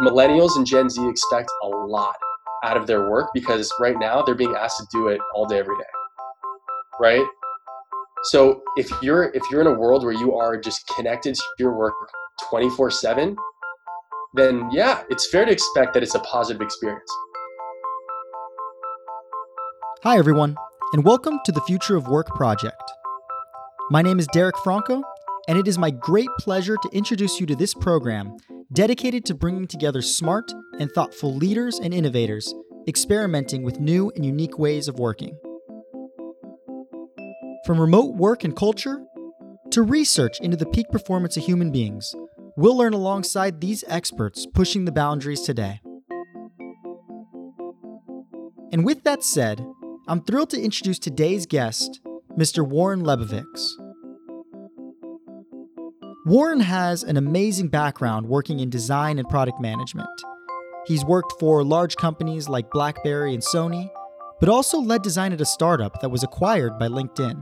Millennials and Gen Z expect a lot out of their work because right now they're being asked to do it all day, every day. Right? So if you're if you're in a world where you are just connected to your work 24/7, then yeah, it's fair to expect that it's a positive experience. Hi everyone, and welcome to the Future of Work project. My name is Derek Franco, and it is my great pleasure to introduce you to this program dedicated to bringing together smart and thoughtful leaders and innovators experimenting with new and unique ways of working. From remote work and culture to research into the peak performance of human beings, we'll learn alongside these experts pushing the boundaries today. And with that said, I'm thrilled to introduce today's guest, Mr. Warren Lebovics. Warren has an amazing background working in design and product management. He's worked for large companies like BlackBerry and Sony, but also led design at a startup that was acquired by LinkedIn.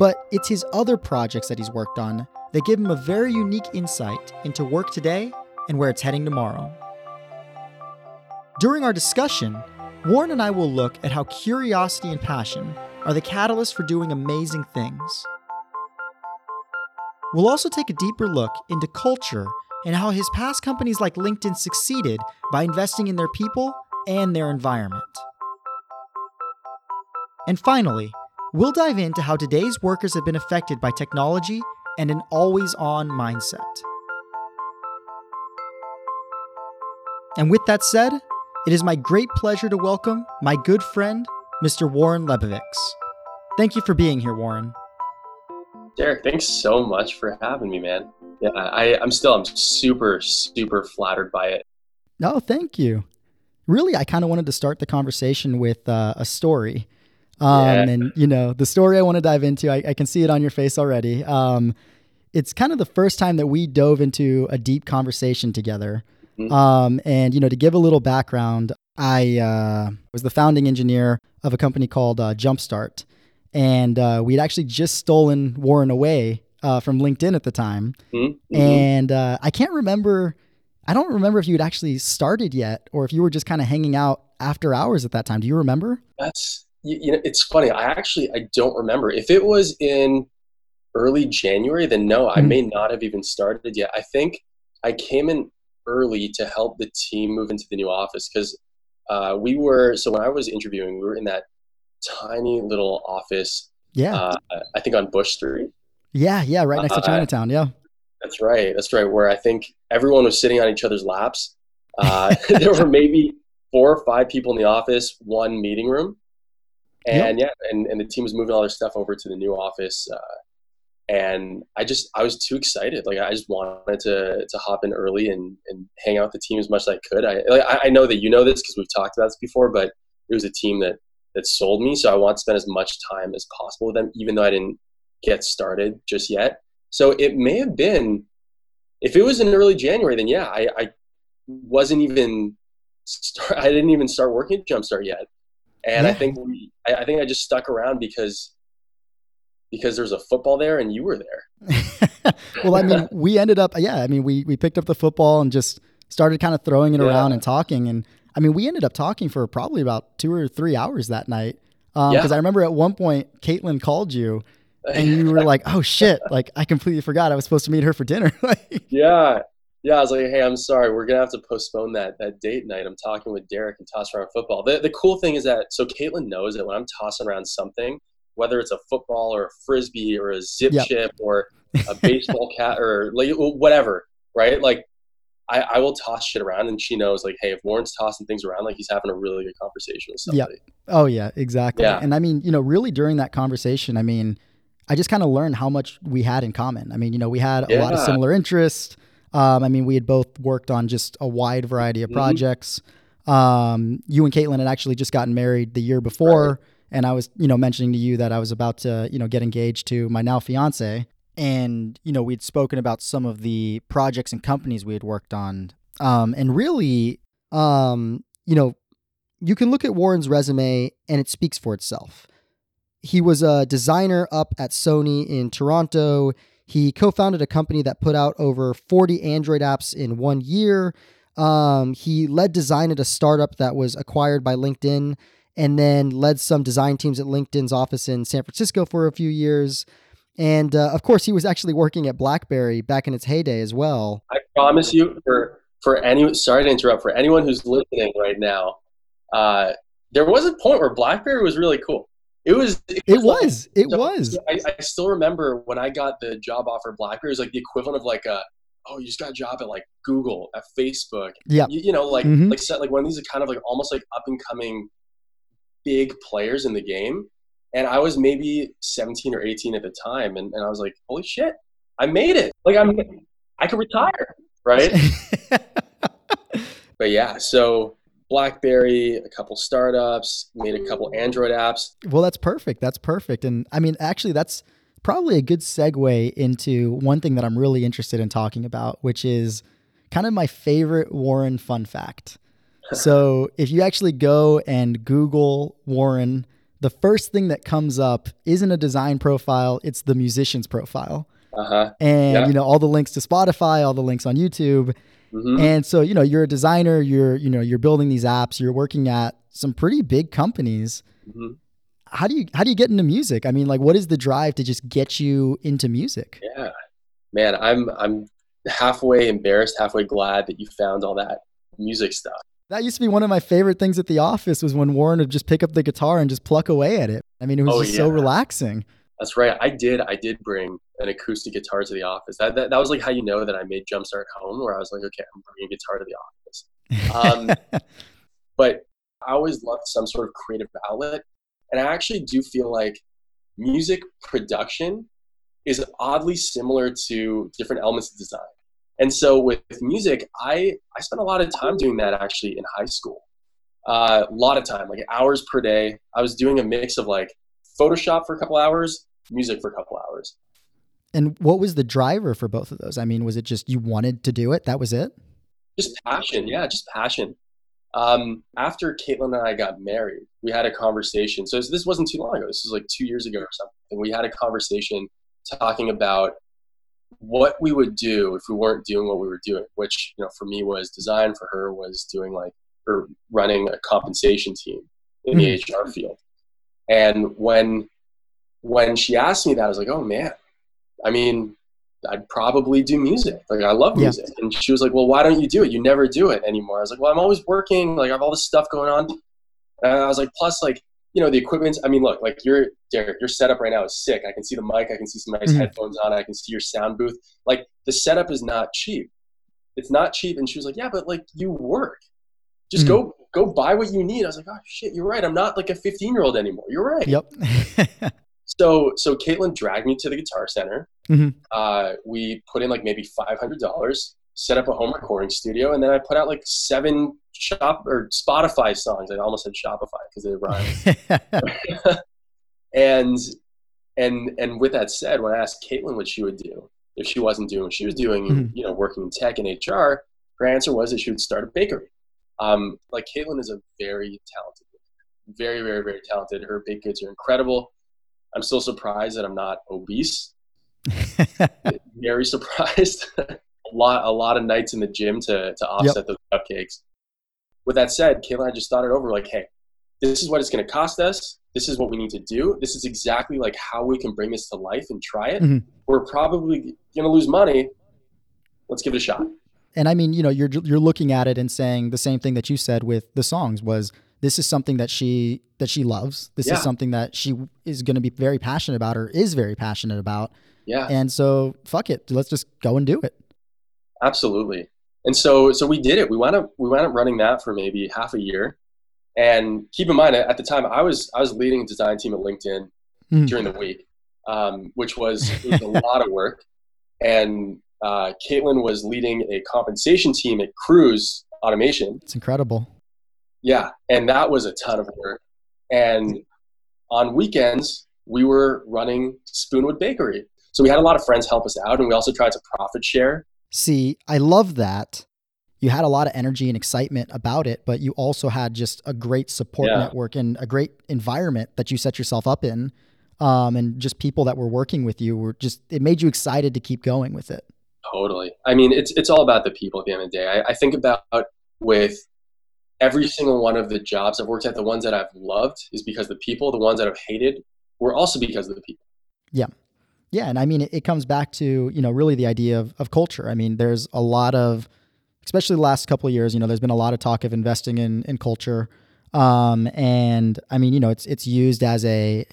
But it's his other projects that he's worked on that give him a very unique insight into work today and where it's heading tomorrow. During our discussion, Warren and I will look at how curiosity and passion are the catalyst for doing amazing things. We'll also take a deeper look into culture and how his past companies like LinkedIn succeeded by investing in their people and their environment. And finally, we'll dive into how today's workers have been affected by technology and an always on mindset. And with that said, it is my great pleasure to welcome my good friend, Mr. Warren Lebovics. Thank you for being here, Warren. Derek, thanks so much for having me, man. Yeah, I, I'm still, I'm super, super flattered by it. No, thank you. Really, I kind of wanted to start the conversation with uh, a story. Um, yeah. And, you know, the story I want to dive into, I, I can see it on your face already. Um, it's kind of the first time that we dove into a deep conversation together. Mm-hmm. Um, and, you know, to give a little background, I uh, was the founding engineer of a company called uh, Jumpstart and uh, we'd actually just stolen Warren away uh, from LinkedIn at the time, mm-hmm. and uh, I can't remember. I don't remember if you had actually started yet, or if you were just kind of hanging out after hours at that time. Do you remember? That's you, you know, it's funny. I actually I don't remember if it was in early January. Then no, I mm-hmm. may not have even started yet. I think I came in early to help the team move into the new office because uh, we were so when I was interviewing, we were in that tiny little office. Yeah. Uh, I think on Bush Street. Yeah, yeah, right next to uh, Chinatown. Yeah. That's right. That's right. Where I think everyone was sitting on each other's laps. Uh, there were maybe four or five people in the office, one meeting room, and yep. yeah, and, and the team was moving all their stuff over to the new office. Uh, and I just I was too excited. Like I just wanted to to hop in early and, and hang out with the team as much as I could. I like, I know that you know this because we've talked about this before, but it was a team that that sold me. So I want to spend as much time as possible with them, even though I didn't get started just yet. So it may have been, if it was in early January, then yeah, I, I wasn't even, start, I didn't even start working at Jumpstart yet. And yeah. I think we, I, I think I just stuck around because because there's a football there and you were there. well, I mean, we ended up, yeah, I mean, we, we picked up the football and just started kind of throwing it yeah. around and talking. And I mean, we ended up talking for probably about two or three hours that night. Because um, yeah. I remember at one point, Caitlin called you and you were like, oh shit, like I completely forgot I was supposed to meet her for dinner. like, yeah. Yeah. I was like, hey, I'm sorry. We're going to have to postpone that, that date night. I'm talking with Derek and tossing around football. The, the cool thing is that, so Caitlin knows that when I'm tossing around something, whether it's a football or a frisbee or a zip yep. chip or a baseball cat or like whatever, right? Like I, I will toss shit around and she knows like, hey, if Warren's tossing things around, like he's having a really good conversation with somebody. Yeah. Oh yeah, exactly. Yeah. And I mean, you know, really during that conversation, I mean, I just kind of learned how much we had in common. I mean, you know, we had a yeah. lot of similar interests. Um, I mean, we had both worked on just a wide variety of mm-hmm. projects. Um, you and Caitlin had actually just gotten married the year before. Right. And I was, you know, mentioning to you that I was about to, you know, get engaged to my now fiance and you know we'd spoken about some of the projects and companies we had worked on um, and really um, you know you can look at warren's resume and it speaks for itself he was a designer up at sony in toronto He co founded a company that put out over 40 Android apps in one year. Um, he led design at a startup that was acquired by LinkedIn and then led some design teams at LinkedIn's office in San Francisco for a few years. And uh, of course, he was actually working at BlackBerry back in its heyday as well. I promise you, for for any sorry to interrupt, for anyone who's listening right now, uh, there was a point where BlackBerry was really cool. It was. It, it was. Like, it so, was. I, I, still remember when I got the job offer. BlackBerry was like the equivalent of like a. Oh, you just got a job at like Google, at Facebook. Yeah. You, you know, like mm-hmm. like set like one of these kind of like almost like up and coming, big players in the game. And I was maybe 17 or 18 at the time, and, and I was like, holy shit, I made it! Like I'm, I could retire, right? but yeah, so BlackBerry, a couple startups, made a couple mm. Android apps. Well, that's perfect. That's perfect. And I mean, actually, that's probably a good segue into one thing that I'm really interested in talking about, which is kind of my favorite Warren fun fact. so, if you actually go and Google Warren, the first thing that comes up isn't a design profile, it's the musician's profile. Uh-huh. And, yeah. you know, all the links to Spotify, all the links on YouTube. Mm-hmm. And so, you know, you're a designer, you're, you know, you're building these apps, you're working at some pretty big companies. Mm-hmm. How do you how do you get into music? I mean, like what is the drive to just get you into music? Yeah. Man, I'm I'm halfway embarrassed, halfway glad that you found all that music stuff. That used to be one of my favorite things at the office was when Warren would just pick up the guitar and just pluck away at it. I mean, it was oh, just yeah. so relaxing. That's right. I did. I did bring an acoustic guitar to the office. That, that, that was like how you know that I made Jumpstart home, where I was like, okay, I'm bringing a guitar to the office. Um, but I always loved some sort of creative outlet, and I actually do feel like music production is oddly similar to different elements of design. And so with, music, I I spent a lot of time doing that actually in high school. Uh, a lot of time, like hours per day. I was doing a mix of like Photoshop for a couple hours, music for a couple hours. And what was the driver for both of those? I mean, was it just you wanted to do it? That was it? Just passion. Yeah, just passion. Um, after Caitlin and I got married, we had a conversation. So this wasn't too long ago. This was like two years ago or something. We had a conversation talking about what we would do if we weren't doing what we were doing, which, you know, for me was design, for her was doing like, or running a compensation team in the mm-hmm. HR field. And when when she asked me that, I was like, oh man, I mean, I'd probably do music. Like I love music. Yeah. And she was like, well, why don't you do it? You never do it anymore. I was like, well, I'm always working. Like I have all this stuff going on. And I was like, plus like, you know, the equipment. I mean, look, like your Derek, your setup right now is sick. I can see the mic. I can see some nice mm-hmm. headphones on. I can see your sound booth. Like the setup is not cheap. It's not cheap. And she was like, yeah, but like you work. Just mm-hmm. go go buy what you need. I was like, oh shit, you're right. I'm not like a 15 year old anymore. You're right. Yep. so so Caitlin dragged me to the Guitar Center. Mm-hmm. Uh, we put in like maybe five hundred dollars, set up a home recording studio, and then I put out like seven shop or Spotify songs. I almost said Shopify because they rhyme. and and and with that said, when I asked Caitlin what she would do if she wasn't doing what she was doing, mm-hmm. you know, working in tech and HR, her answer was that she would start a bakery. Um, like Caitlin is a very talented, very, very, very talented. Her baked goods are incredible. I'm still surprised that I'm not obese. very surprised. a lot, a lot of nights in the gym to to offset yep. those cupcakes. With that said, Caitlin, I just thought it over. Like, hey, this is what it's going to cost us. This is what we need to do. This is exactly like how we can bring this to life and try it. Mm-hmm. We're probably going to lose money. Let's give it a shot and I mean, you know, you're you're looking at it and saying the same thing that you said with the songs was this is something that she that she loves. This yeah. is something that she is going to be very passionate about or is very passionate about. Yeah. And so fuck it, let's just go and do it. Absolutely. And so so we did it. We wound up we wound up running that for maybe half a year. And keep in mind at the time I was I was leading a design team at LinkedIn mm. during the week, um, which was, was a lot of work. And uh, Caitlin was leading a compensation team at Cruise Automation. It's incredible. Yeah, and that was a ton of work. And on weekends, we were running Spoonwood Bakery. So we had a lot of friends help us out, and we also tried to profit share. See, I love that. You had a lot of energy and excitement about it, but you also had just a great support yeah. network and a great environment that you set yourself up in um, and just people that were working with you were just it made you excited to keep going with it. Totally. I mean, it's it's all about the people at the end of the day. I, I think about with every single one of the jobs I've worked at, the ones that I've loved is because the people, the ones that I've hated were also because of the people. Yeah. Yeah. And I mean, it, it comes back to, you know, really the idea of, of culture. I mean, there's a lot of, especially the last couple of years, you know, there's been a lot of talk of investing in, in culture. Um, and I mean, you know, it's, it's used as a,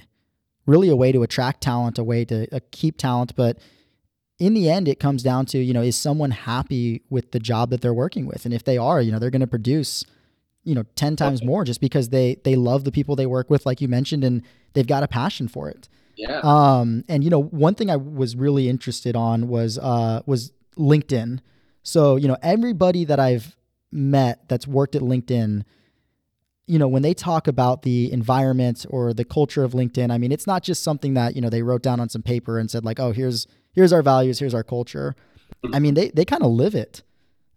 really a way to attract talent, a way to uh, keep talent. But in the end, it comes down to, you know, is someone happy with the job that they're working with? And if they are, you know, they're going to produce you know 10 times more just because they they love the people they work with like you mentioned and they've got a passion for it yeah um and you know one thing i was really interested on was uh was linkedin so you know everybody that i've met that's worked at linkedin you know when they talk about the environment or the culture of linkedin i mean it's not just something that you know they wrote down on some paper and said like oh here's here's our values here's our culture mm-hmm. i mean they they kind of live it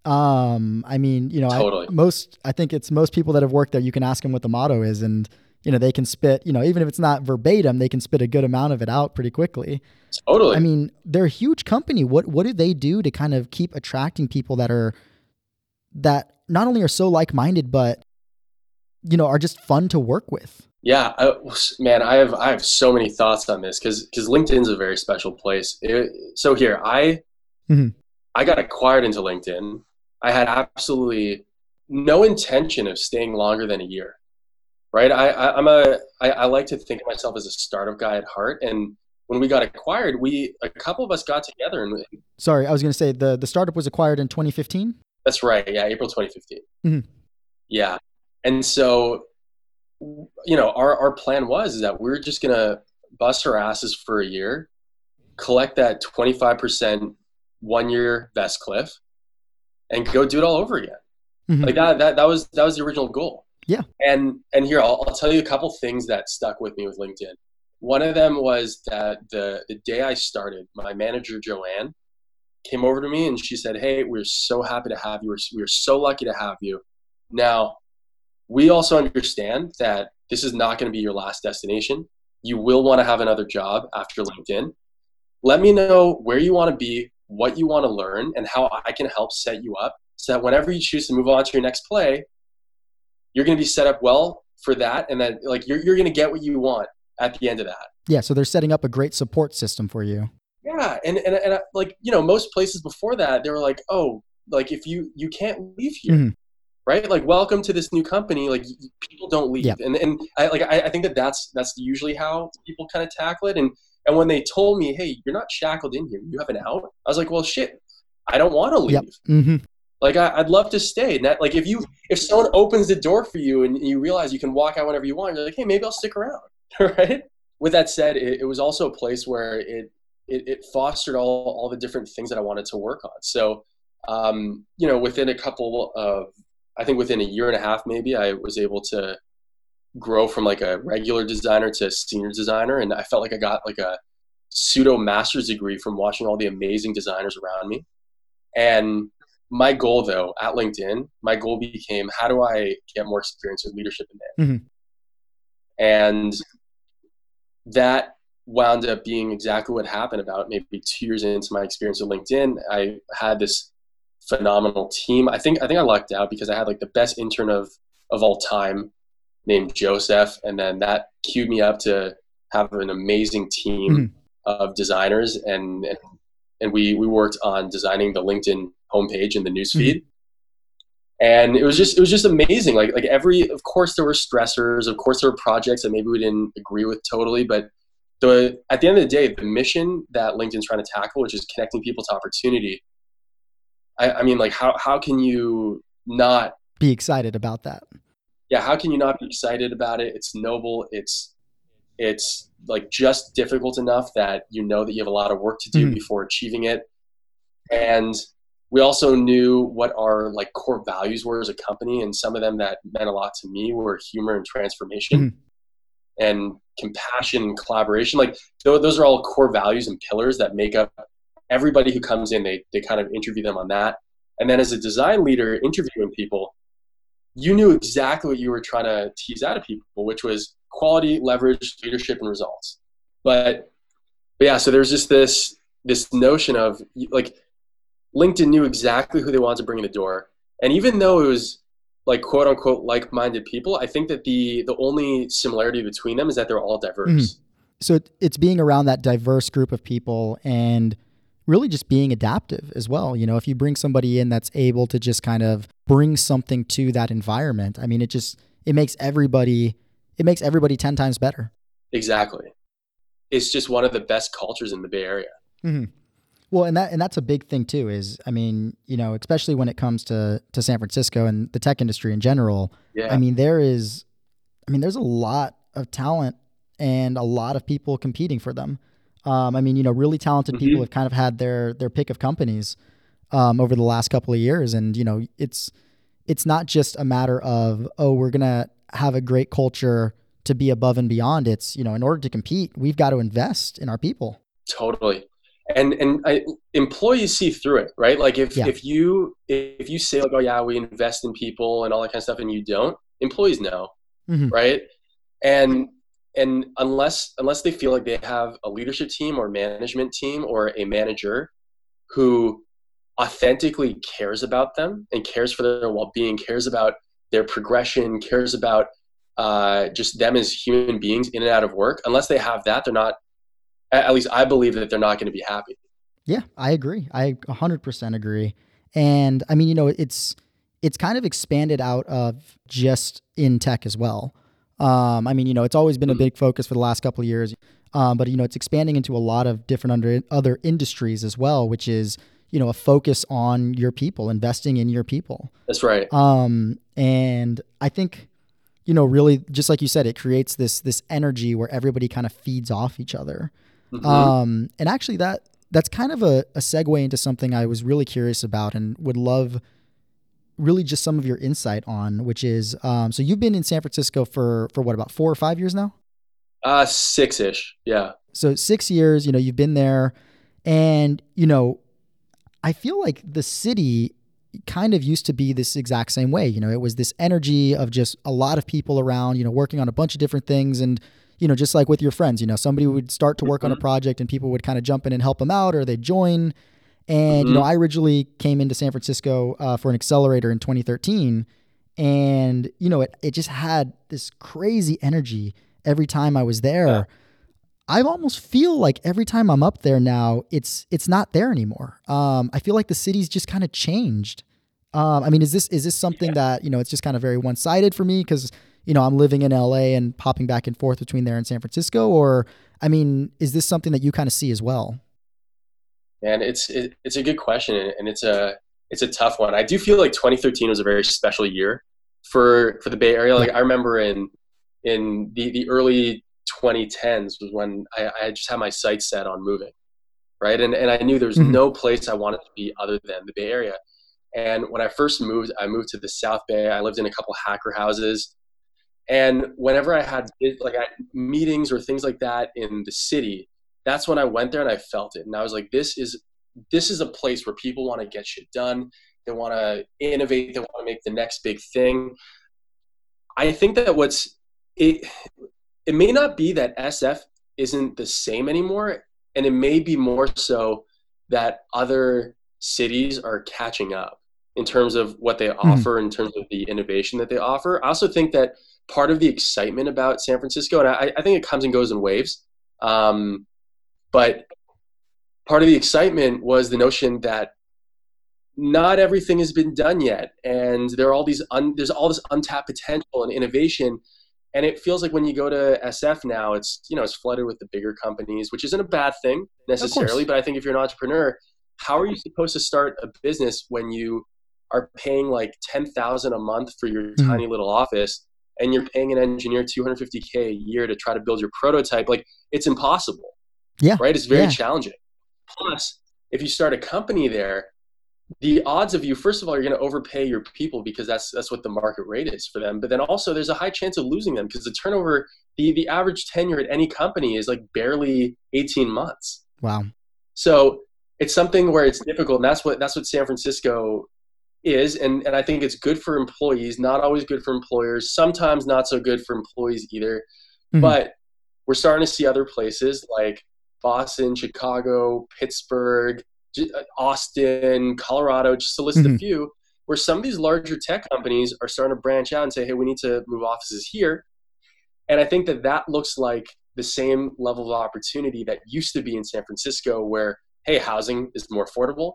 um, I mean, you know, totally. I, most I think it's most people that have worked there. You can ask them what the motto is, and you know they can spit. You know, even if it's not verbatim, they can spit a good amount of it out pretty quickly. Totally. I mean, they're a huge company. What what do they do to kind of keep attracting people that are that not only are so like minded, but you know are just fun to work with? Yeah, I, man, I have I have so many thoughts on this because because LinkedIn's a very special place. It, so here, I mm-hmm. I got acquired into LinkedIn I had absolutely no intention of staying longer than a year. Right. I, I am a I, I like to think of myself as a startup guy at heart. And when we got acquired, we a couple of us got together and sorry, I was gonna say the the startup was acquired in 2015. That's right. Yeah, April 2015. Mm-hmm. Yeah. And so you know, our, our plan was that we we're just gonna bust our asses for a year, collect that 25% one year vest cliff, and go do it all over again. Mm-hmm. Like that, that, that was, that was the original goal. Yeah. And, and here, I'll, I'll tell you a couple things that stuck with me with LinkedIn. One of them was that the, the day I started, my manager, Joanne, came over to me and she said, Hey, we're so happy to have you. We're, we're so lucky to have you. Now, we also understand that this is not going to be your last destination. You will want to have another job after LinkedIn. Let me know where you want to be, what you want to learn and how I can help set you up so that whenever you choose to move on to your next play, you're going to be set up well for that. And then like you're, you're going to get what you want at the end of that. Yeah. So they're setting up a great support system for you. Yeah. And, and, and like, you know, most places before that, they were like, oh, like if you, you can't leave here. Mm-hmm. Right, like welcome to this new company. Like people don't leave, yeah. and and I like I, I think that that's that's usually how people kind of tackle it. And and when they told me, hey, you're not shackled in here, you have an out, I was like, well, shit, I don't want to leave. Yep. Mm-hmm. Like I, would love to stay. And that, like if you if someone opens the door for you and you realize you can walk out whenever you want, you're like, hey, maybe I'll stick around. right. With that said, it, it was also a place where it, it it fostered all all the different things that I wanted to work on. So, um, you know, within a couple of, I think within a year and a half, maybe I was able to grow from like a regular designer to a senior designer and i felt like i got like a pseudo master's degree from watching all the amazing designers around me and my goal though at linkedin my goal became how do i get more experience with leadership and management mm-hmm. and that wound up being exactly what happened about maybe two years into my experience with linkedin i had this phenomenal team i think i think i lucked out because i had like the best intern of of all time named Joseph, and then that queued me up to have an amazing team mm-hmm. of designers, and, and and we we worked on designing the LinkedIn homepage and the newsfeed. Mm-hmm. And it was just it was just amazing. Like like every of course there were stressors, of course there were projects that maybe we didn't agree with totally, but the at the end of the day, the mission that LinkedIn's trying to tackle, which is connecting people to opportunity. I, I mean, like how how can you not be excited about that? yeah, how can you not be excited about it? It's noble. It's it's like just difficult enough that you know that you have a lot of work to do mm-hmm. before achieving it. And we also knew what our like core values were as a company, and some of them that meant a lot to me were humor and transformation. Mm-hmm and compassion and collaboration like those are all core values and pillars that make up everybody who comes in they, they kind of interview them on that and then as a design leader interviewing people you knew exactly what you were trying to tease out of people, which was quality, leverage, leadership, and results. but, but yeah, so there's just this this notion of like LinkedIn knew exactly who they wanted to bring in the door, and even though it was like quote unquote like-minded people, I think that the the only similarity between them is that they're all diverse. Mm-hmm. So it's being around that diverse group of people and really just being adaptive as well. You know, if you bring somebody in that's able to just kind of bring something to that environment, I mean, it just it makes everybody it makes everybody 10 times better. Exactly. It's just one of the best cultures in the Bay Area. Mm-hmm. Well, and that and that's a big thing too. Is I mean, you know, especially when it comes to to San Francisco and the tech industry in general. Yeah. I mean, there is, I mean, there's a lot of talent and a lot of people competing for them. Um, I mean, you know, really talented mm-hmm. people have kind of had their their pick of companies um, over the last couple of years, and you know, it's it's not just a matter of oh, we're gonna have a great culture to be above and beyond. It's you know, in order to compete, we've got to invest in our people. Totally, and and I, employees see through it, right? Like if yeah. if you if you say like, oh yeah, we invest in people and all that kind of stuff, and you don't, employees know, mm-hmm. right? And and unless unless they feel like they have a leadership team or management team or a manager who authentically cares about them and cares for their well-being cares about their progression cares about uh, just them as human beings in and out of work unless they have that they're not at least i believe that they're not going to be happy yeah i agree i 100% agree and i mean you know it's it's kind of expanded out of just in tech as well um, I mean, you know, it's always been a mm. big focus for the last couple of years, um, but you know, it's expanding into a lot of different under other industries as well, which is you know a focus on your people, investing in your people. That's right. Um, and I think you know, really, just like you said, it creates this this energy where everybody kind of feeds off each other. Mm-hmm. Um, and actually, that that's kind of a, a segue into something I was really curious about and would love really just some of your insight on, which is um, so you've been in San Francisco for for what about four or five years now? Uh, six ish, yeah. So six years, you know, you've been there, and you know, I feel like the city kind of used to be this exact same way. You know, it was this energy of just a lot of people around, you know, working on a bunch of different things and you know, just like with your friends, you know, somebody would start to work mm-hmm. on a mm-hmm. project and people would kind of jump in and help them out or they'd join and mm-hmm. you know, mm-hmm. I originally came into San Francisco uh, for an accelerator in 2013, and you know, it it just had this crazy energy every time I was there. Yeah. I almost feel like every time I'm up there now, it's it's not there anymore. Um, I feel like the city's just kind of changed. Um, I mean, is this is this something yeah. that you know it's just kind of very one sided for me because you know I'm living in LA and popping back and forth between there and San Francisco, or I mean, is this something that you kind of see as well? And it's it, it's a good question, and it's a it's a tough one. I do feel like 2013 was a very special year for for the Bay Area. Like I remember in in the the early 2010s was when I, I just had my sights set on moving, right? And and I knew there was mm-hmm. no place I wanted to be other than the Bay Area. And when I first moved, I moved to the South Bay. I lived in a couple hacker houses. And whenever I had like I, meetings or things like that in the city, that's when I went there and I felt it. And I was like, this is this is a place where people want to get shit done. They want to innovate. They want to make the next big thing. I think that what's it it may not be that SF isn't the same anymore, and it may be more so that other cities are catching up in terms of what they mm-hmm. offer, in terms of the innovation that they offer. I also think that part of the excitement about San Francisco, and I, I think it comes and goes in waves. Um, but part of the excitement was the notion that not everything has been done yet, and there are all these un, there's all this untapped potential and innovation. And it feels like when you go to SF now, it's you know it's flooded with the bigger companies, which isn't a bad thing necessarily. But I think if you're an entrepreneur, how are you supposed to start a business when you are paying like ten thousand a month for your mm-hmm. tiny little office, and you're paying an engineer 250k a year to try to build your prototype? Like it's impossible. Yeah. Right? It's very yeah. challenging. Plus, if you start a company there, the odds of you, first of all, you're going to overpay your people because that's that's what the market rate is for them. But then also, there's a high chance of losing them because the turnover, the the average tenure at any company is like barely 18 months. Wow. So it's something where it's difficult, and that's what that's what San Francisco is, and and I think it's good for employees, not always good for employers, sometimes not so good for employees either. Mm-hmm. But we're starting to see other places like Boston, Chicago, Pittsburgh, uh, Austin, Colorado, just to list mm-hmm. a few, where some of these larger tech companies are starting to branch out and say, hey, we need to move offices here. And I think that that looks like the same level of opportunity that used to be in San Francisco, where, hey, housing is more affordable,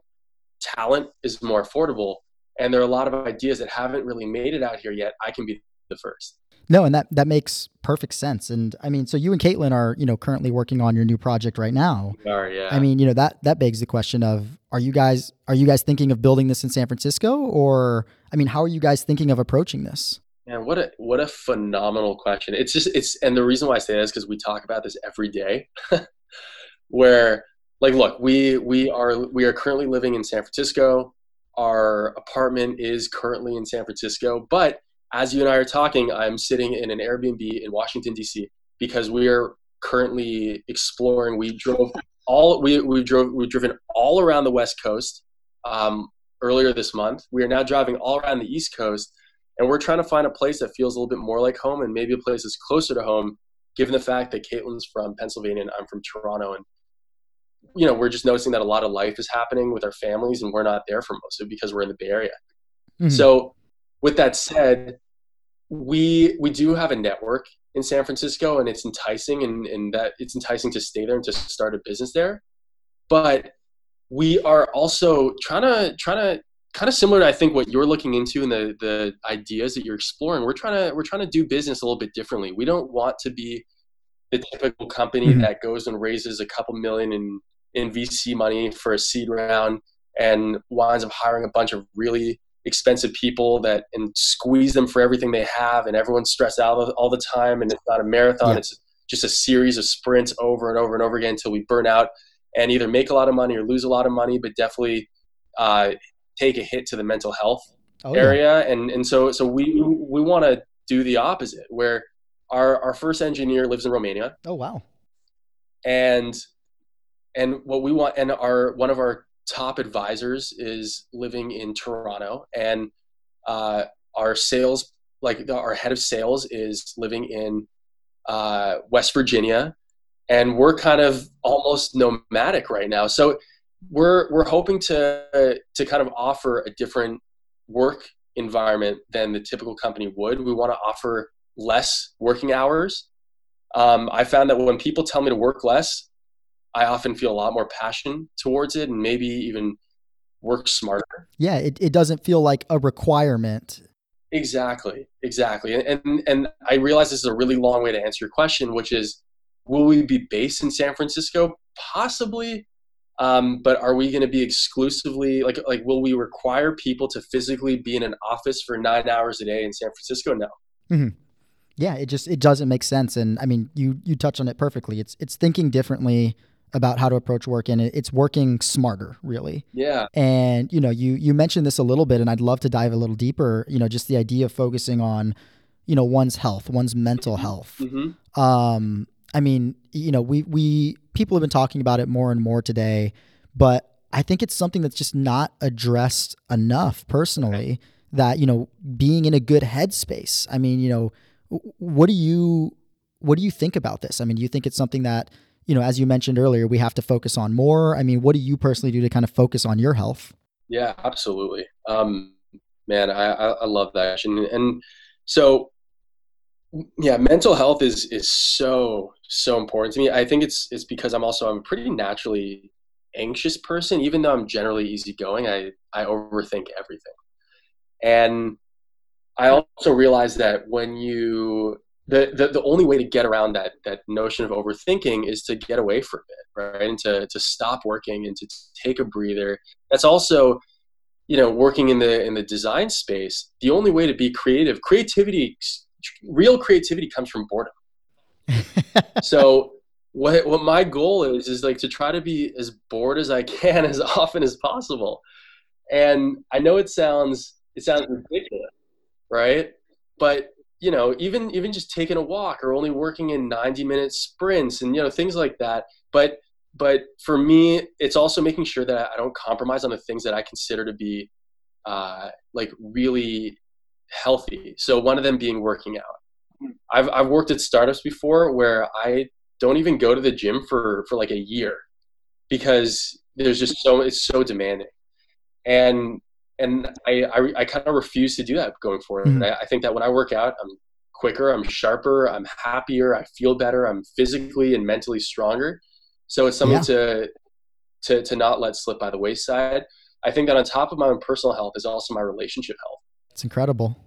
talent is more affordable, and there are a lot of ideas that haven't really made it out here yet. I can be the first. No, and that that makes perfect sense. And I mean, so you and Caitlin are, you know, currently working on your new project right now. We are, yeah. I mean, you know, that that begs the question of are you guys are you guys thinking of building this in San Francisco or I mean, how are you guys thinking of approaching this? Man, what a what a phenomenal question. It's just it's and the reason why I say that is because we talk about this every day. where like look, we we are we are currently living in San Francisco. Our apartment is currently in San Francisco, but as you and I are talking, I'm sitting in an Airbnb in Washington D.C. because we are currently exploring. We drove all we we drove we've driven all around the West Coast um, earlier this month. We are now driving all around the East Coast, and we're trying to find a place that feels a little bit more like home, and maybe a place that's closer to home, given the fact that Caitlin's from Pennsylvania and I'm from Toronto, and you know we're just noticing that a lot of life is happening with our families, and we're not there for most of it because we're in the Bay Area. Mm-hmm. So with that said, we we do have a network in San Francisco, and it's enticing, and, and that it's enticing to stay there and to start a business there. But we are also trying to trying to kind of similar to I think what you're looking into and the the ideas that you're exploring. We're trying to we're trying to do business a little bit differently. We don't want to be the typical company mm-hmm. that goes and raises a couple million in in VC money for a seed round and winds up hiring a bunch of really expensive people that and squeeze them for everything they have and everyone's stressed out all the time and it's not a marathon yeah. it's just a series of sprints over and over and over again until we burn out and either make a lot of money or lose a lot of money but definitely uh, take a hit to the mental health oh, area yeah. and and so so we we want to do the opposite where our our first engineer lives in Romania oh wow and and what we want and our one of our top advisors is living in Toronto, and uh, our sales, like the, our head of sales, is living in uh, West Virginia, and we're kind of almost nomadic right now. So we're we're hoping to to kind of offer a different work environment than the typical company would. We want to offer less working hours. Um, I found that when people tell me to work less, I often feel a lot more passion towards it and maybe even work smarter. Yeah, it, it doesn't feel like a requirement. Exactly, exactly. And, and, and I realize this is a really long way to answer your question, which is will we be based in San Francisco? Possibly. Um, but are we going to be exclusively like like will we require people to physically be in an office for nine hours a day in San Francisco? No. Mm-hmm. Yeah, it just it doesn't make sense, and I mean you you touch on it perfectly. It's it's thinking differently about how to approach work and it's working smarter really yeah and you know you you mentioned this a little bit and i'd love to dive a little deeper you know just the idea of focusing on you know one's health one's mental mm-hmm. health mm-hmm. um i mean you know we we people have been talking about it more and more today but i think it's something that's just not addressed enough personally that you know being in a good headspace i mean you know what do you what do you think about this i mean do you think it's something that you know, as you mentioned earlier, we have to focus on more. I mean, what do you personally do to kind of focus on your health? Yeah, absolutely. Um, man, I, I love that. And, and so, yeah, mental health is, is so, so important to me. I think it's, it's because I'm also, I'm a pretty naturally anxious person, even though I'm generally easygoing, I, I overthink everything. And I also realize that when you the, the, the only way to get around that that notion of overthinking is to get away from it right? And to, to stop working and to take a breather. That's also you know working in the in the design space the only way to be creative creativity real creativity comes from boredom. So what what my goal is is like to try to be as bored as i can as often as possible. And i know it sounds it sounds ridiculous right? But you know even even just taking a walk or only working in 90 minute sprints and you know things like that. But but for me it's also making sure that i don't compromise on the things that i consider to be uh, like really healthy. So one of them being working out. I've, I've worked at startups before where i don't even go to the gym for for like a year because there's just so it's so demanding. And and i i, I kind of refuse to do that going forward mm-hmm. I, I think that when i work out i'm quicker i'm sharper i'm happier i feel better i'm physically and mentally stronger so it's something yeah. to to to not let slip by the wayside i think that on top of my own personal health is also my relationship health it's incredible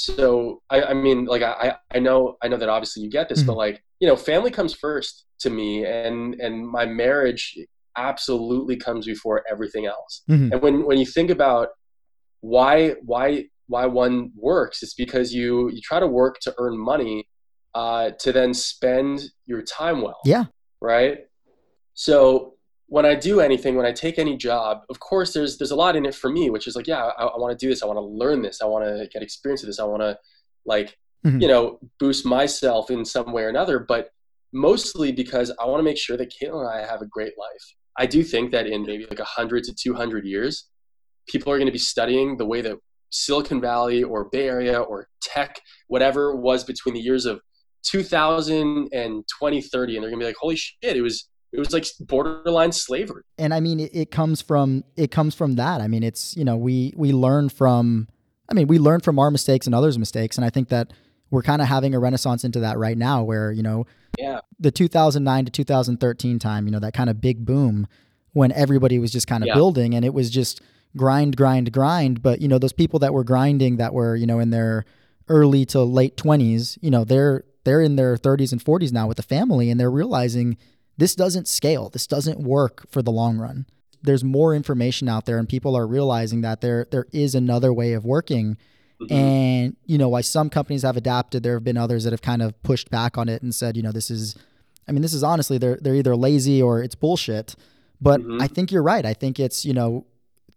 so I, I mean like I, I know I know that obviously you get this, mm-hmm. but like, you know, family comes first to me and and my marriage absolutely comes before everything else. Mm-hmm. And when when you think about why why why one works, it's because you you try to work to earn money uh, to then spend your time well. Yeah. Right. So when I do anything, when I take any job, of course, there's there's a lot in it for me, which is like, yeah, I, I want to do this. I want to learn this. I want to get experience of this. I want to like, mm-hmm. you know, boost myself in some way or another. But mostly because I want to make sure that Caitlin and I have a great life. I do think that in maybe like 100 to 200 years, people are going to be studying the way that Silicon Valley or Bay Area or tech, whatever was between the years of 2000 and 2030, and they're going to be like, holy shit, it was it was like borderline slavery. And i mean it, it, comes from it comes from that. I mean it's you know we we learn from i mean we learn from our mistakes and others mistakes and i think that we're kind of having a renaissance into that right now where you know yeah. the 2009 to 2013 time you know that kind of big boom when everybody was just kind of yeah. building and it was just grind grind grind but you know those people that were grinding that were you know in their early to late 20s you know they're they're in their 30s and 40s now with a family and they're realizing this doesn't scale. This doesn't work for the long run. There's more information out there and people are realizing that there there is another way of working. Mm-hmm. And you know, why some companies have adapted, there have been others that have kind of pushed back on it and said, you know, this is I mean, this is honestly they're they're either lazy or it's bullshit. But mm-hmm. I think you're right. I think it's, you know,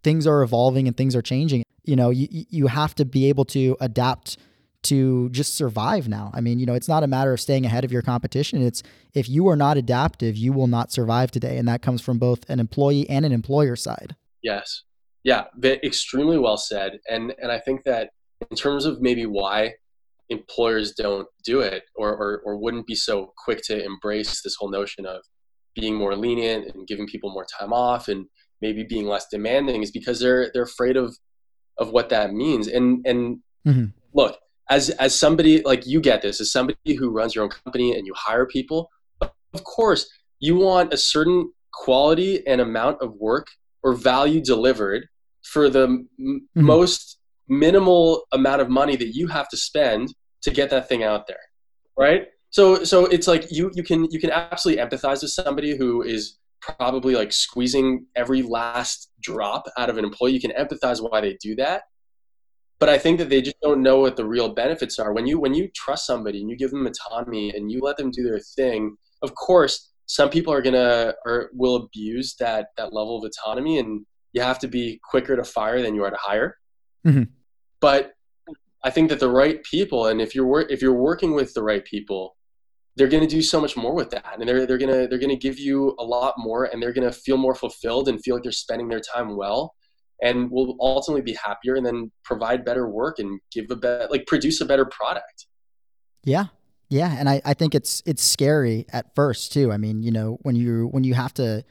things are evolving and things are changing. You know, you you have to be able to adapt to just survive now. I mean, you know, it's not a matter of staying ahead of your competition. It's if you are not adaptive, you will not survive today. And that comes from both an employee and an employer side. Yes. Yeah, extremely well said. And and I think that in terms of maybe why employers don't do it or, or, or wouldn't be so quick to embrace this whole notion of being more lenient and giving people more time off and maybe being less demanding is because they're they're afraid of of what that means. And and mm-hmm. look, as as somebody like you get this as somebody who runs your own company and you hire people of course you want a certain quality and amount of work or value delivered for the m- mm-hmm. most minimal amount of money that you have to spend to get that thing out there right so so it's like you you can you can absolutely empathize with somebody who is probably like squeezing every last drop out of an employee you can empathize why they do that but I think that they just don't know what the real benefits are. When you when you trust somebody and you give them autonomy and you let them do their thing, of course, some people are gonna or will abuse that that level of autonomy, and you have to be quicker to fire than you are to hire. Mm-hmm. But I think that the right people, and if you're wor- if you're working with the right people, they're going to do so much more with that, and they're they're gonna they're gonna give you a lot more, and they're gonna feel more fulfilled and feel like they're spending their time well and will ultimately be happier and then provide better work and give a better like produce a better product. Yeah. Yeah and I, I think it's it's scary at first too. I mean you know when you when you have to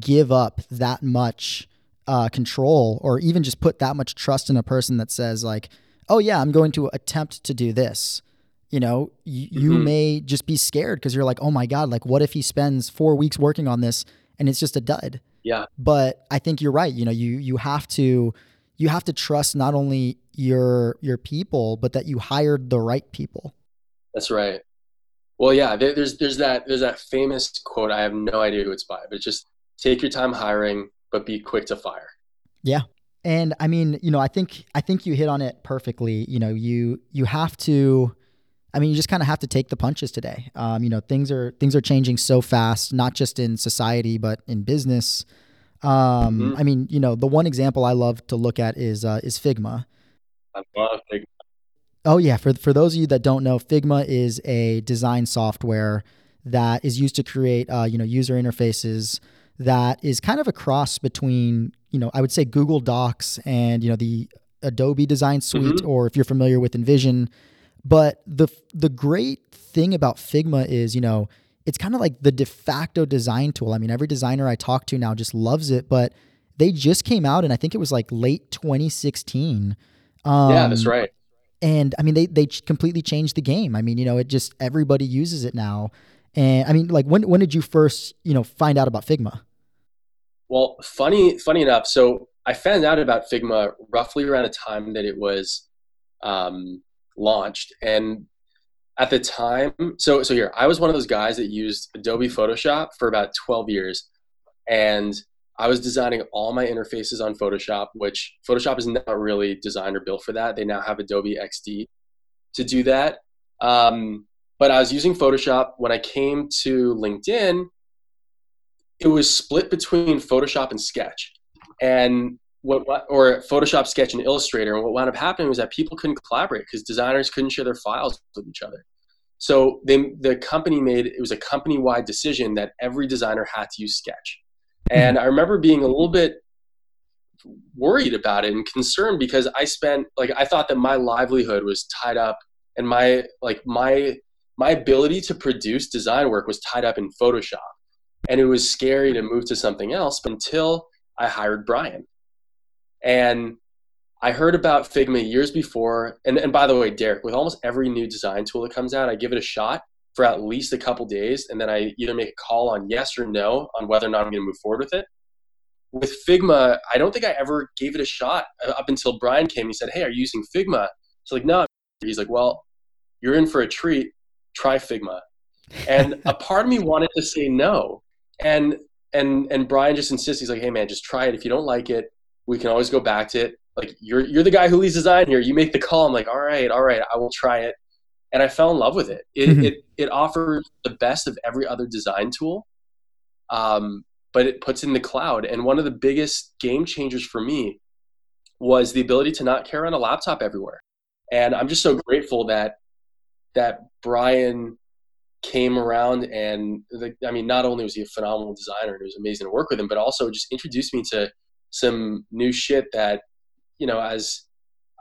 give up that much uh, control or even just put that much trust in a person that says like oh yeah i'm going to attempt to do this you know y- mm-hmm. you may just be scared because you're like oh my god like what if he spends four weeks working on this and it's just a dud yeah. But I think you're right. You know, you you have to you have to trust not only your your people, but that you hired the right people. That's right. Well, yeah. there's there's that there's that famous quote. I have no idea who it's by, but just take your time hiring, but be quick to fire. Yeah. And I mean, you know, I think I think you hit on it perfectly. You know, you you have to I mean, you just kind of have to take the punches today. Um, you know, things are things are changing so fast, not just in society but in business. Um, mm-hmm. I mean, you know, the one example I love to look at is uh, is Figma. I love Figma. Oh yeah, for for those of you that don't know, Figma is a design software that is used to create uh, you know user interfaces that is kind of a cross between you know I would say Google Docs and you know the Adobe Design Suite, mm-hmm. or if you're familiar with InVision but the the great thing about Figma is, you know, it's kind of like the de facto design tool. I mean, every designer I talk to now just loves it, but they just came out and I think it was like late 2016. Um, yeah, that's right. And I mean, they they completely changed the game. I mean, you know, it just everybody uses it now. And I mean, like when when did you first, you know, find out about Figma? Well, funny funny enough, so I found out about Figma roughly around the time that it was um, launched, and at the time, so so here I was one of those guys that used Adobe Photoshop for about 12 years, and I was designing all my interfaces on Photoshop, which Photoshop is not really designed or built for that. They now have Adobe XD to do that. Um, but I was using Photoshop. When I came to LinkedIn, it was split between Photoshop and Sketch, and what, or Photoshop, Sketch, and Illustrator. And what wound up happening was that people couldn't collaborate because designers couldn't share their files with each other. So they, the company made it was a company-wide decision that every designer had to use Sketch. Hmm. And I remember being a little bit worried about it and concerned because I spent like I thought that my livelihood was tied up and my like my my ability to produce design work was tied up in Photoshop. And it was scary to move to something else until I hired Brian. And I heard about Figma years before. And, and by the way, Derek, with almost every new design tool that comes out, I give it a shot for at least a couple days. And then I either make a call on yes or no on whether or not I'm going to move forward with it. With Figma, I don't think I ever gave it a shot uh, up until Brian came. He said, Hey, are you using Figma? So like, no. He's like, Well, you're in for a treat. Try Figma. And a part of me wanted to say no. And and and Brian just insists, he's like, Hey man, just try it. If you don't like it, we can always go back to it. Like you're you're the guy who leads design here. You make the call. I'm like, all right, all right, I will try it. And I fell in love with it. It mm-hmm. it, it offers the best of every other design tool, um, but it puts in the cloud. And one of the biggest game changers for me was the ability to not carry on a laptop everywhere. And I'm just so grateful that that Brian came around and the, I mean, not only was he a phenomenal designer and it was amazing to work with him, but also just introduced me to some new shit that you know as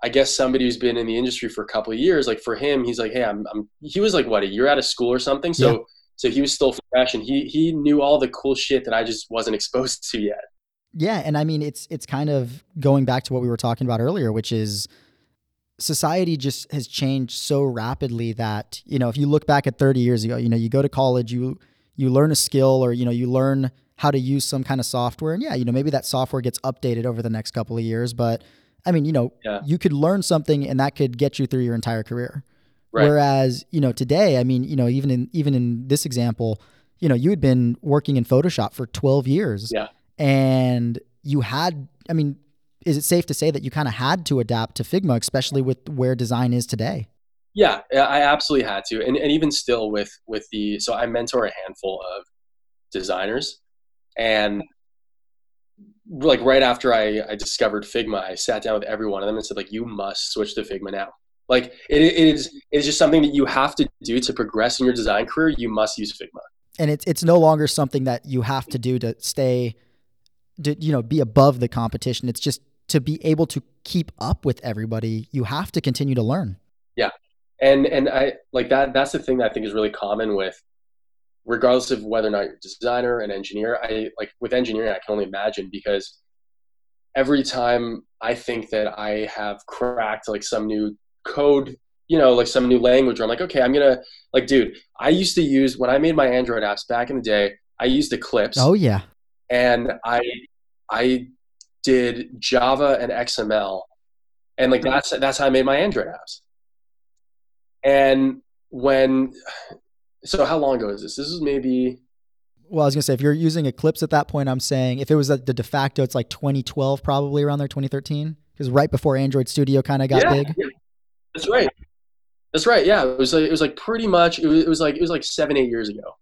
I guess somebody who's been in the industry for a couple of years, like for him, he's like, hey, I'm, I'm he was like what a year out of school or something, so yeah. so he was still fresh and he he knew all the cool shit that I just wasn't exposed to yet. Yeah, and I mean it's it's kind of going back to what we were talking about earlier, which is society just has changed so rapidly that you know if you look back at 30 years ago, you know you go to college, you you learn a skill or you know you learn how to use some kind of software. And yeah, you know, maybe that software gets updated over the next couple of years, but I mean, you know, yeah. you could learn something and that could get you through your entire career. Right. Whereas, you know, today, I mean, you know, even in even in this example, you know, you had been working in Photoshop for 12 years. Yeah. And you had I mean, is it safe to say that you kind of had to adapt to Figma, especially with where design is today? Yeah, I absolutely had to. And and even still with with the so I mentor a handful of designers and like right after I, I discovered Figma, I sat down with every one of them and said, like, you must switch to Figma now. Like it, it is it is just something that you have to do to progress in your design career. You must use Figma. And it's it's no longer something that you have to do to stay to you know be above the competition. It's just to be able to keep up with everybody, you have to continue to learn. Yeah. And and I like that that's the thing that I think is really common with regardless of whether or not you're a designer and engineer i like with engineering i can only imagine because every time i think that i have cracked like some new code you know like some new language where i'm like okay i'm gonna like dude i used to use when i made my android apps back in the day i used eclipse. Oh yeah. And i i did java and xml and like that's that's how i made my android apps. And when so how long ago is this? This is maybe. Well, I was gonna say if you're using Eclipse at that point, I'm saying if it was the de facto, it's like 2012, probably around there, 2013, because right before Android Studio kind of got yeah, big. Yeah. That's right. That's right. Yeah, it was like it was like pretty much it was, it was like it was like seven eight years ago,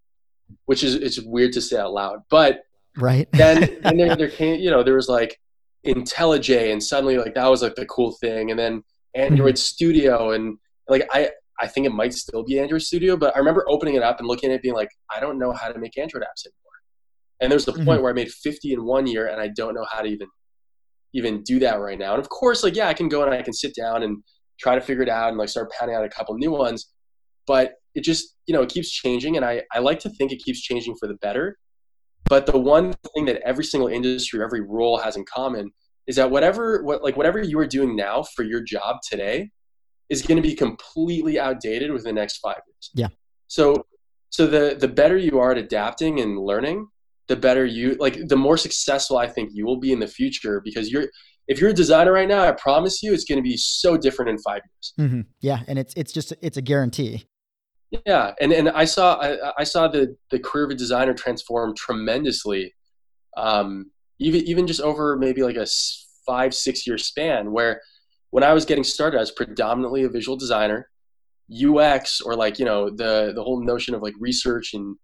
which is it's weird to say out loud, but right. then then there there came you know there was like IntelliJ and suddenly like that was like the cool thing, and then Android mm-hmm. Studio and like I I think it might still be Android Studio, but I remember opening it up and looking at it being like, I don't know how to make Android apps anymore. And there's the mm-hmm. point where I made 50 in one year and I don't know how to even even do that right now. And of course, like yeah, I can go and I can sit down and try to figure it out and like start pounding out a couple new ones. But it just you know it keeps changing and i i like to think it keeps changing for the better but the one thing that every single industry every role has in common is that whatever what like whatever you are doing now for your job today is going to be completely outdated within the next five years. Yeah. So so the the better you are at adapting and learning the better you like the more successful i think you will be in the future because you're if you're a designer right now i promise you it's going to be so different in five years. Mm-hmm. yeah and it's it's just it's a guarantee. Yeah and and i saw i, I saw the the career of a designer transform tremendously um even even just over maybe like a five six year span where when i was getting started i was predominantly a visual designer. Ux or like you know the the whole notion of like research and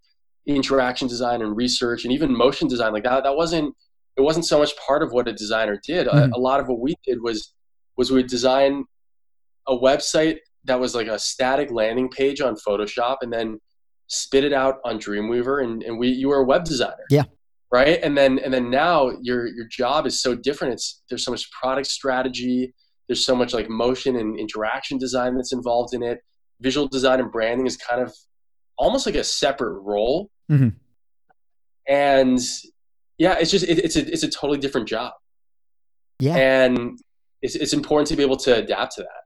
interaction design and research and even motion design like that that wasn't it wasn't so much part of what a designer did. Mm-hmm. a, a, lot of what we did was was we design a website that was like a static landing page on photoshop and then spit it out on dreamweaver and, and we you were a web designer. Yeah. Right? And then and then now your your job is so different. It's there's so much product strategy there's so much like motion and interaction design that's involved in it visual design and branding is kind of almost like a separate role Mm-hmm. And yeah, it's just it, it's a it's a totally different job. Yeah, and it's it's important to be able to adapt to that.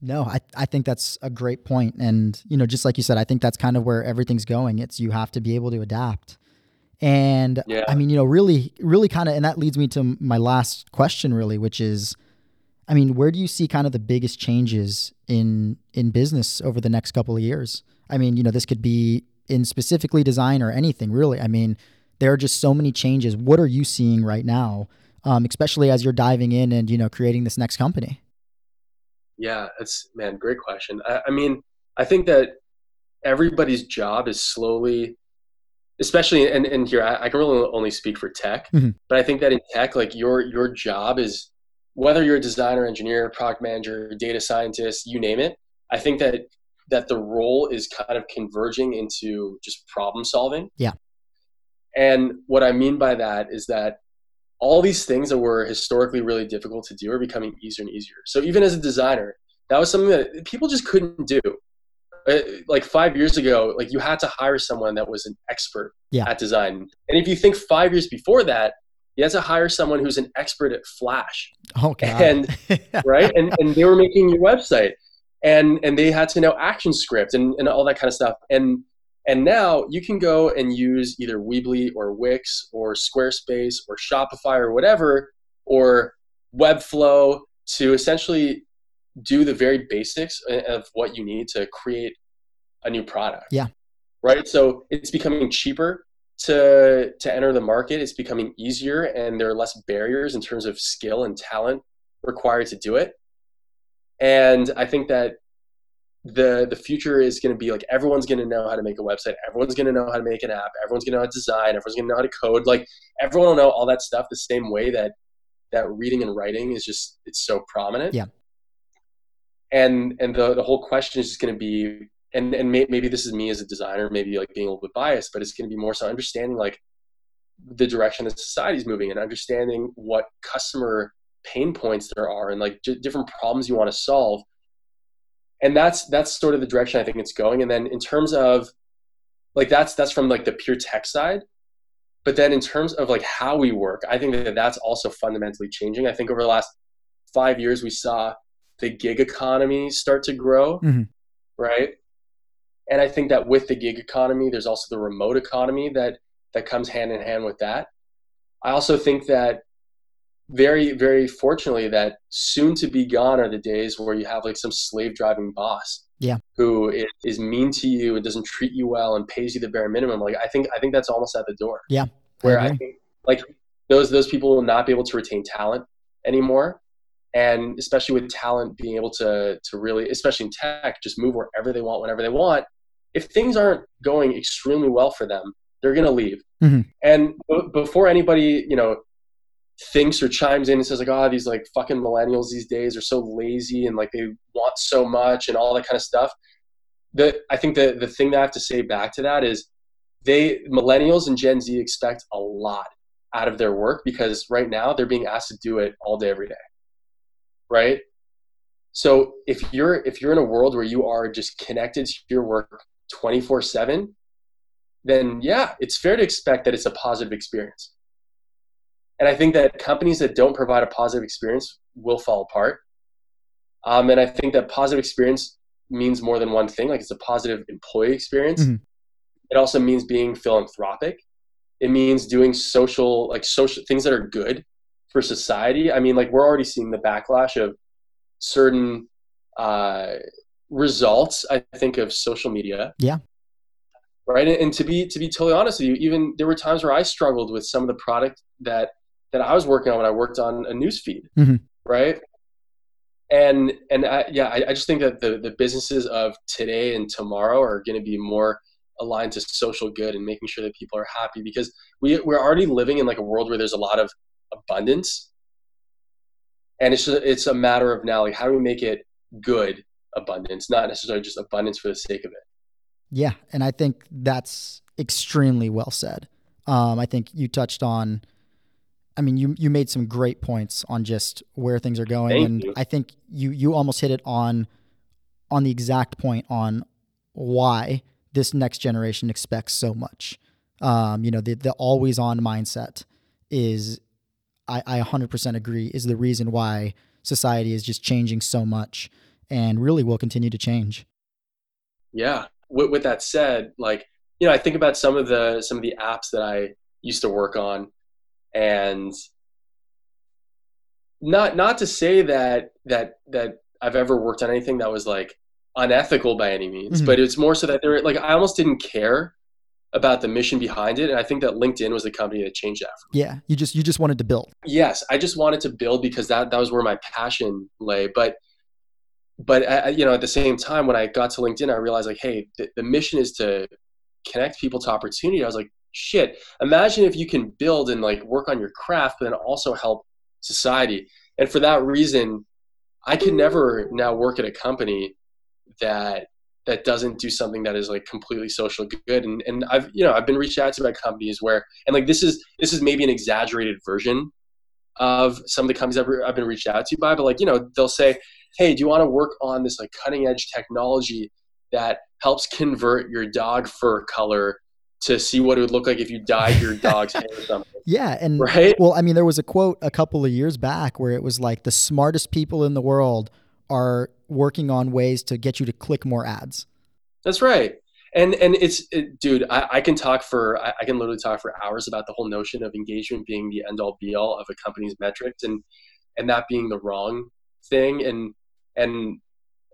No, I, I think that's a great. And, you know, just like you said, I think that's kind of where everything's going. It's you have to be able to adapt. And yeah. I mean, you know, really, really kind of, and that leads me to my last question, really, which is, I mean, where do you see kind of the biggest changes in in business over the next couple of years? I mean, you know, this could be in specifically design or anything really. I mean, there are just so many changes. What are you seeing right now, um, especially as you're diving in and you know creating this next company? Yeah, that's man, great question. I, I mean, I think that everybody's job is slowly, especially and, and here I, I can really only speak for tech, mm-hmm. but I think that in tech, like your your job is whether you're a designer, engineer, product manager, data scientist, you name it. I think that that the role is kind of converging into just problem solving. Yeah. And what I mean by that is that all these things that were historically really difficult to do are becoming easier and easier. So even as a designer, that was something that people just couldn't do. Uh, like five years ago, like you had to hire someone that was an expert yeah. at design. And if you think five years before that, you had to hire someone who's an expert at Flash. Oh, God. And right, and and they were making your website and and they had to know ActionScript and, and all that kind of stuff and and now you can go and use either Weebly or Wix or Squarespace or Shopify or whatever or Webflow to essentially do the very basics of what you need to create a new product. Yeah. Right. So it's becoming cheaper to to enter the market. It's becoming easier, and there are less barriers in terms of skill and talent required to do it. And I think that the the future is going to be like everyone's going to know how to make a website. Everyone's going to know how to make an app. Everyone's going to know how to design. Everyone's going to know how to code. Like everyone will know all that stuff the same way that that reading and writing is just it's so prominent. Yeah. And and the the whole question is just going to be and and may, maybe this is me as a designer maybe like being a little bit biased but it's going to be more so understanding like the direction that society is moving and understanding what customer pain points there are and like j- different problems you want to solve. And that's that's sort of the direction i think it's going. And then in terms of like that's that's from like the pure tech side. But then in terms of like how we work i think that that's also fundamentally changing. I think over the last five years we saw the gig economy start to grow. Mm-hmm. right and i think that with the gig economy there's also the remote economy that that comes hand in hand with that. I also think that very very fortunately that soon to be gone are the days where you have like some slave driving boss yeah. who is mean to you and doesn't treat you well and pays you the bare minimum. Like i think i think that's almost at the door. Yeah where i, I think like those those people will not be able to retain talent anymore. And especially with talent being able to to really especially in tech just move wherever they want whenever they want if things aren't going extremely well for them they're going to leave mm-hmm. and b- before anybody you know thinks or chimes in and says like, "Oh, these like fucking millennials these days are so lazy and like they want so much and all that kind of stuff." The I think the the thing that I have to say back to that is they millennials and Gen Z expect a lot out of their work because right now they're being asked to do it all day every day. Right? So if you're if you're in a world where you are just connected to your work 24/7, then yeah, it's fair to expect that it's a positive experience. And I think that companies that don't provide a positive experience will fall apart. Um, and I think that positive experience means more than one thing. Like it's a positive employee experience. Mm-hmm. It also means being philanthropic. It means doing social, like social things that are good for society. I mean, like we're already seeing the backlash of certain uh, results. I think of social media. Yeah. Right. And, and to be to be totally honest with you, even there were times where I struggled with some of the product that that I was working on when I worked on a news feed. Mm-hmm. Right and and I, yeah, I, I, just think that the the businesses of today and tomorrow are going to be more aligned to social good and making sure that people are happy because we we're already living in like a world where there's a lot of abundance, and it's just, it's a matter of now like how do we make it good abundance, not necessarily just abundance for the sake of it. Yeah, and I think that's extremely well said. Um, I think you touched on I mean, you you made some great points on just where things are going, Thank and you. I think you you almost hit it on on the exact point on why this next generation expects so much. Um, you know, the the always on mindset is I, I 100% agree is the reason why society is just changing so much and really will continue to change. Yeah. With, with that said, like, you know, I think about some of the, some of the apps that I used to work on and not not to say that that that I've ever worked on anything that was like unethical by any means, mm-hmm. but it's more so that there like I almost didn't care about the mission behind it and I think that LinkedIn was the company that changed that. Yeah, you just you just wanted to build. Yes, I just wanted to build because that that was where my passion lay, but but I, you know at the same time when I got to LinkedIn I realized like hey, the, the mission is to connect people to opportunity. I was like shit imagine if you can build and like work on your craft but then also help society and for that reason i could never now work at a company that that doesn't do something that is like completely social good and and i've you know i've been reached out to by companies where and like this is this is maybe an exaggerated version of some of the companies I've, I've been reached out to by but like you know they'll say hey do you want to work on this like cutting edge technology that helps convert your dog fur color to see what it would look like if you dyed your dog's hair or something. Yeah, and right. Well, I mean, there was a quote a couple of years back where it was like the smartest people in the world are working on ways to get you to click more ads. That's right. And and it's it, dude, I, I, can talk for I, I, can literally talk for hours about the whole notion of engagement being the end all be all of a company's metrics and and that being the wrong thing and and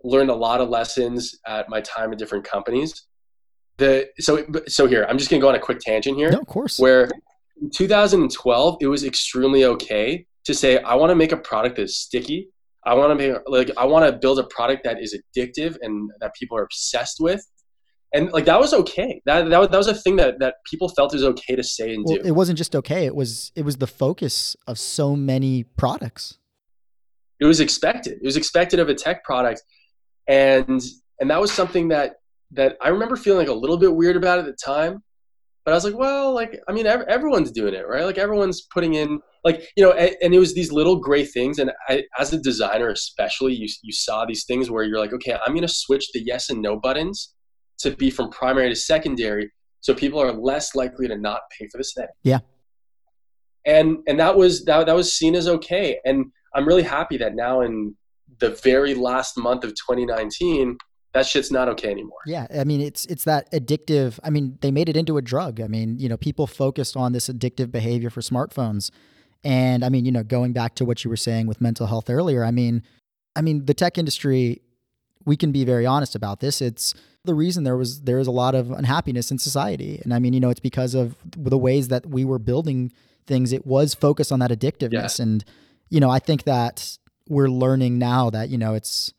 learned a lot of lessons at my time at different companies. The so so here i'm just gonna go on a quick tangent here. No, of course. Where in 2012 it was extremely okay to say i want to make a product that's sticky. I want to make like i want to build a product that is addictive and that people are obsessed with. And like that was okay. That that was, that was a thing that that people felt was okay to say and well, do. it wasn't just okay. It was it was the focus of so many products it was expected it was expected of a tech product and and that was something that that I remember feeling like a little bit weird about at the time. But I was like, well, like I mean, everyone's doing it, right? Like everyone's putting in, like you know, and, and it was these little gray things. And I, as a designer, especially, you you saw these things where you're like, okay, I'm gonna switch the yes and no buttons to be from primary to secondary, so people are less likely to not pay for this thing. Yeah. And and that was that that was seen as okay. And I'm really happy that now in the very last month of 2019 that shit's not okay anymore. Yeah, I mean it's it's that addictive. I mean they made it into a drug. I mean you know people focused on this addictive behavior for smartphones, and I mean you know going back to what you were saying with mental health earlier. I mean, I mean the tech industry, we can be very honest about this. It's the reason there was there is a lot of unhappiness in society, and I mean you know it's because of the ways that we were building things. It was focused on that addictiveness, yeah. and you know I think that we're learning now that you know it's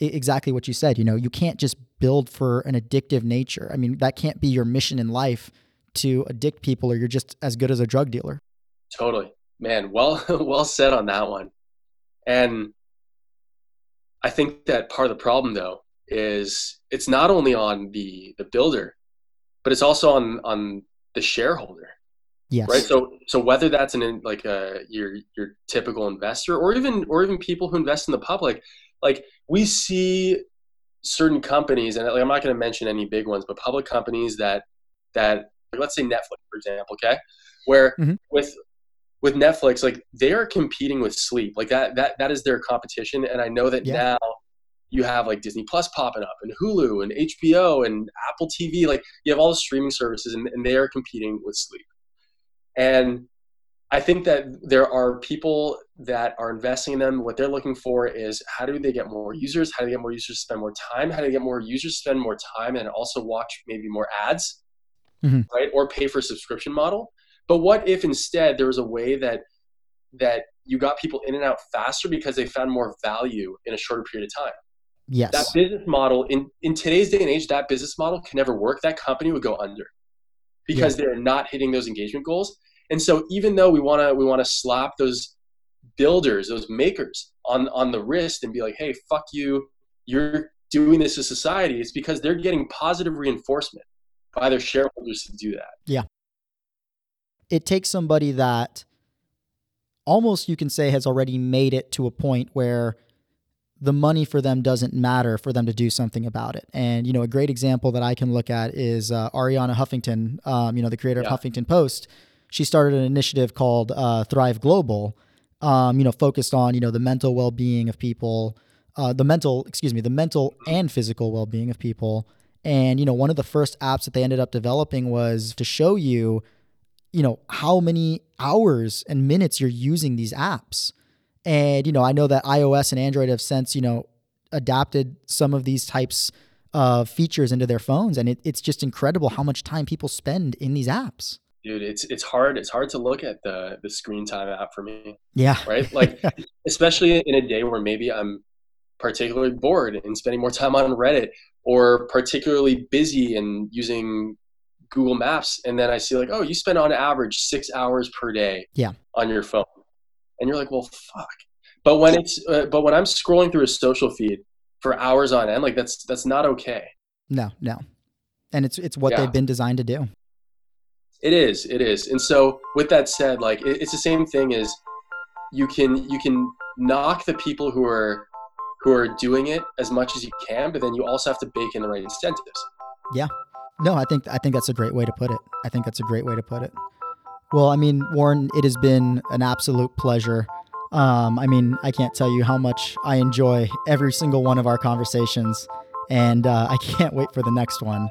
exactly what you said. You know, you can't just build for an addictive nature. I mean, that can't be your mission in life to addict people, or you're just as good as a drug dealer. Totally, man. Well, well said on that one. And I think that part of the problem, though, is it's not only on the the builder, but it's also on on the shareholder. Yes. Right. So so whether that's an like a your your typical investor or even or even people who invest in the public, like we see certain companies, and like, I'm not going to mention any big ones, but public companies that that like, let's say Netflix, for example, okay, where mm-hmm. with with Netflix, like they are competing with sleep, like that that that is their competition, and I know that yeah. now you have like Disney Plus popping up and Hulu and HBO and Apple TV, like you have all the streaming services, and, and they are competing with sleep, and I think that there are people that are investing in them. What they're looking for is how do they get more users? How do they get more users to spend more time? How do they get more users to spend more time and also watch maybe more ads, mm-hmm. right? Or pay for a subscription model. But what if instead there was a way that that you got people in and out faster because they found more value in a shorter period of time? Yes. That business model in in today's day and age, that business model can never work. That company would go under because yeah. they're not hitting those engagement goals and so even though we want to we want to slap those builders, those makers on on the wrist and be like, "Hey, fuck you. You're doing this to society." It's because they're getting positive reinforcement by their shareholders to do that. Yeah. It takes somebody that almost you can say has already made it to a point where the money for them doesn't matter for them to do something about it. And you know, a great example that I can look at is uh, Arianna Huffington, um, you know, the creator yeah. of Huffington Post she started an initiative called uh, Thrive Global, um, you know, focused on you know the mental well being of people, uh, the mental excuse me, the mental and physical well being of people. And you know, one of the first apps that they ended up developing was to show you, you know, how many hours and minutes you're using these apps. And you know, I know that iOS and Android have since you know adapted some of these types of features into their phones, and it, it's just incredible how much time people spend in these apps. Dude it's it's hard it's hard to look at the the screen time app for me. Yeah. Right? Like especially in a day where maybe i'm particularly bored and spending more time on reddit or particularly busy and using google maps and then i see like oh you spend on average six hours per day yeah. on your phone and you're like well fuck but when it's uh, but when i'm scrolling through a social feed for hours on end like that's that's not okay no no and it's it's what yeah. they've been designed to do it is, it is. And so with that said, like it, it's the same thing as you can you can knock the people who are who are doing it as much as you can, but then you also have to bake in the right incentives. Yeah. No, I think I think that's a great way to put it. I think that's a great way to put it. Well, I mean, Warren, it has been an absolute pleasure. Um, I mean, I can't tell you how much I enjoy every single one of our conversations, and uh, I can't wait for the next one.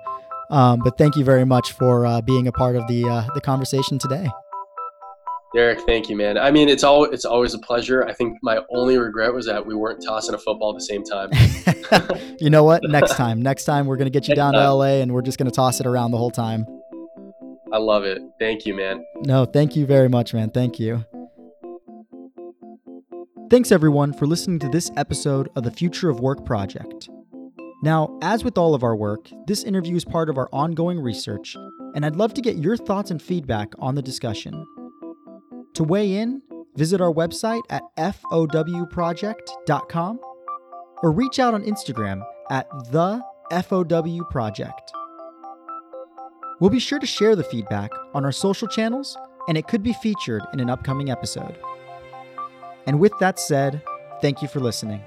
Um, but thank you very much for uh, being a part of the uh, the conversation today. Derek, thank you, man. I mean, it's all it's always a pleasure. I think my only regret was that we weren't tossing a football at the same time. you know what? Next time, next time we're gonna get you down to LA and we're just gonna toss it around the whole time. I love it. Thank you, man. No, thank you very much, man. Thank you. Thanks everyone for listening to this episode of the Future of Work project. Now, as with all of our work, this interview is part of our ongoing research, and I'd love to get your thoughts and feedback on the discussion. To weigh in, visit our website at fowproject.com or reach out on Instagram at the FOW Project. We'll be sure to share the feedback on our social channels, and it could be featured in an upcoming episode. And with that said, thank you for listening.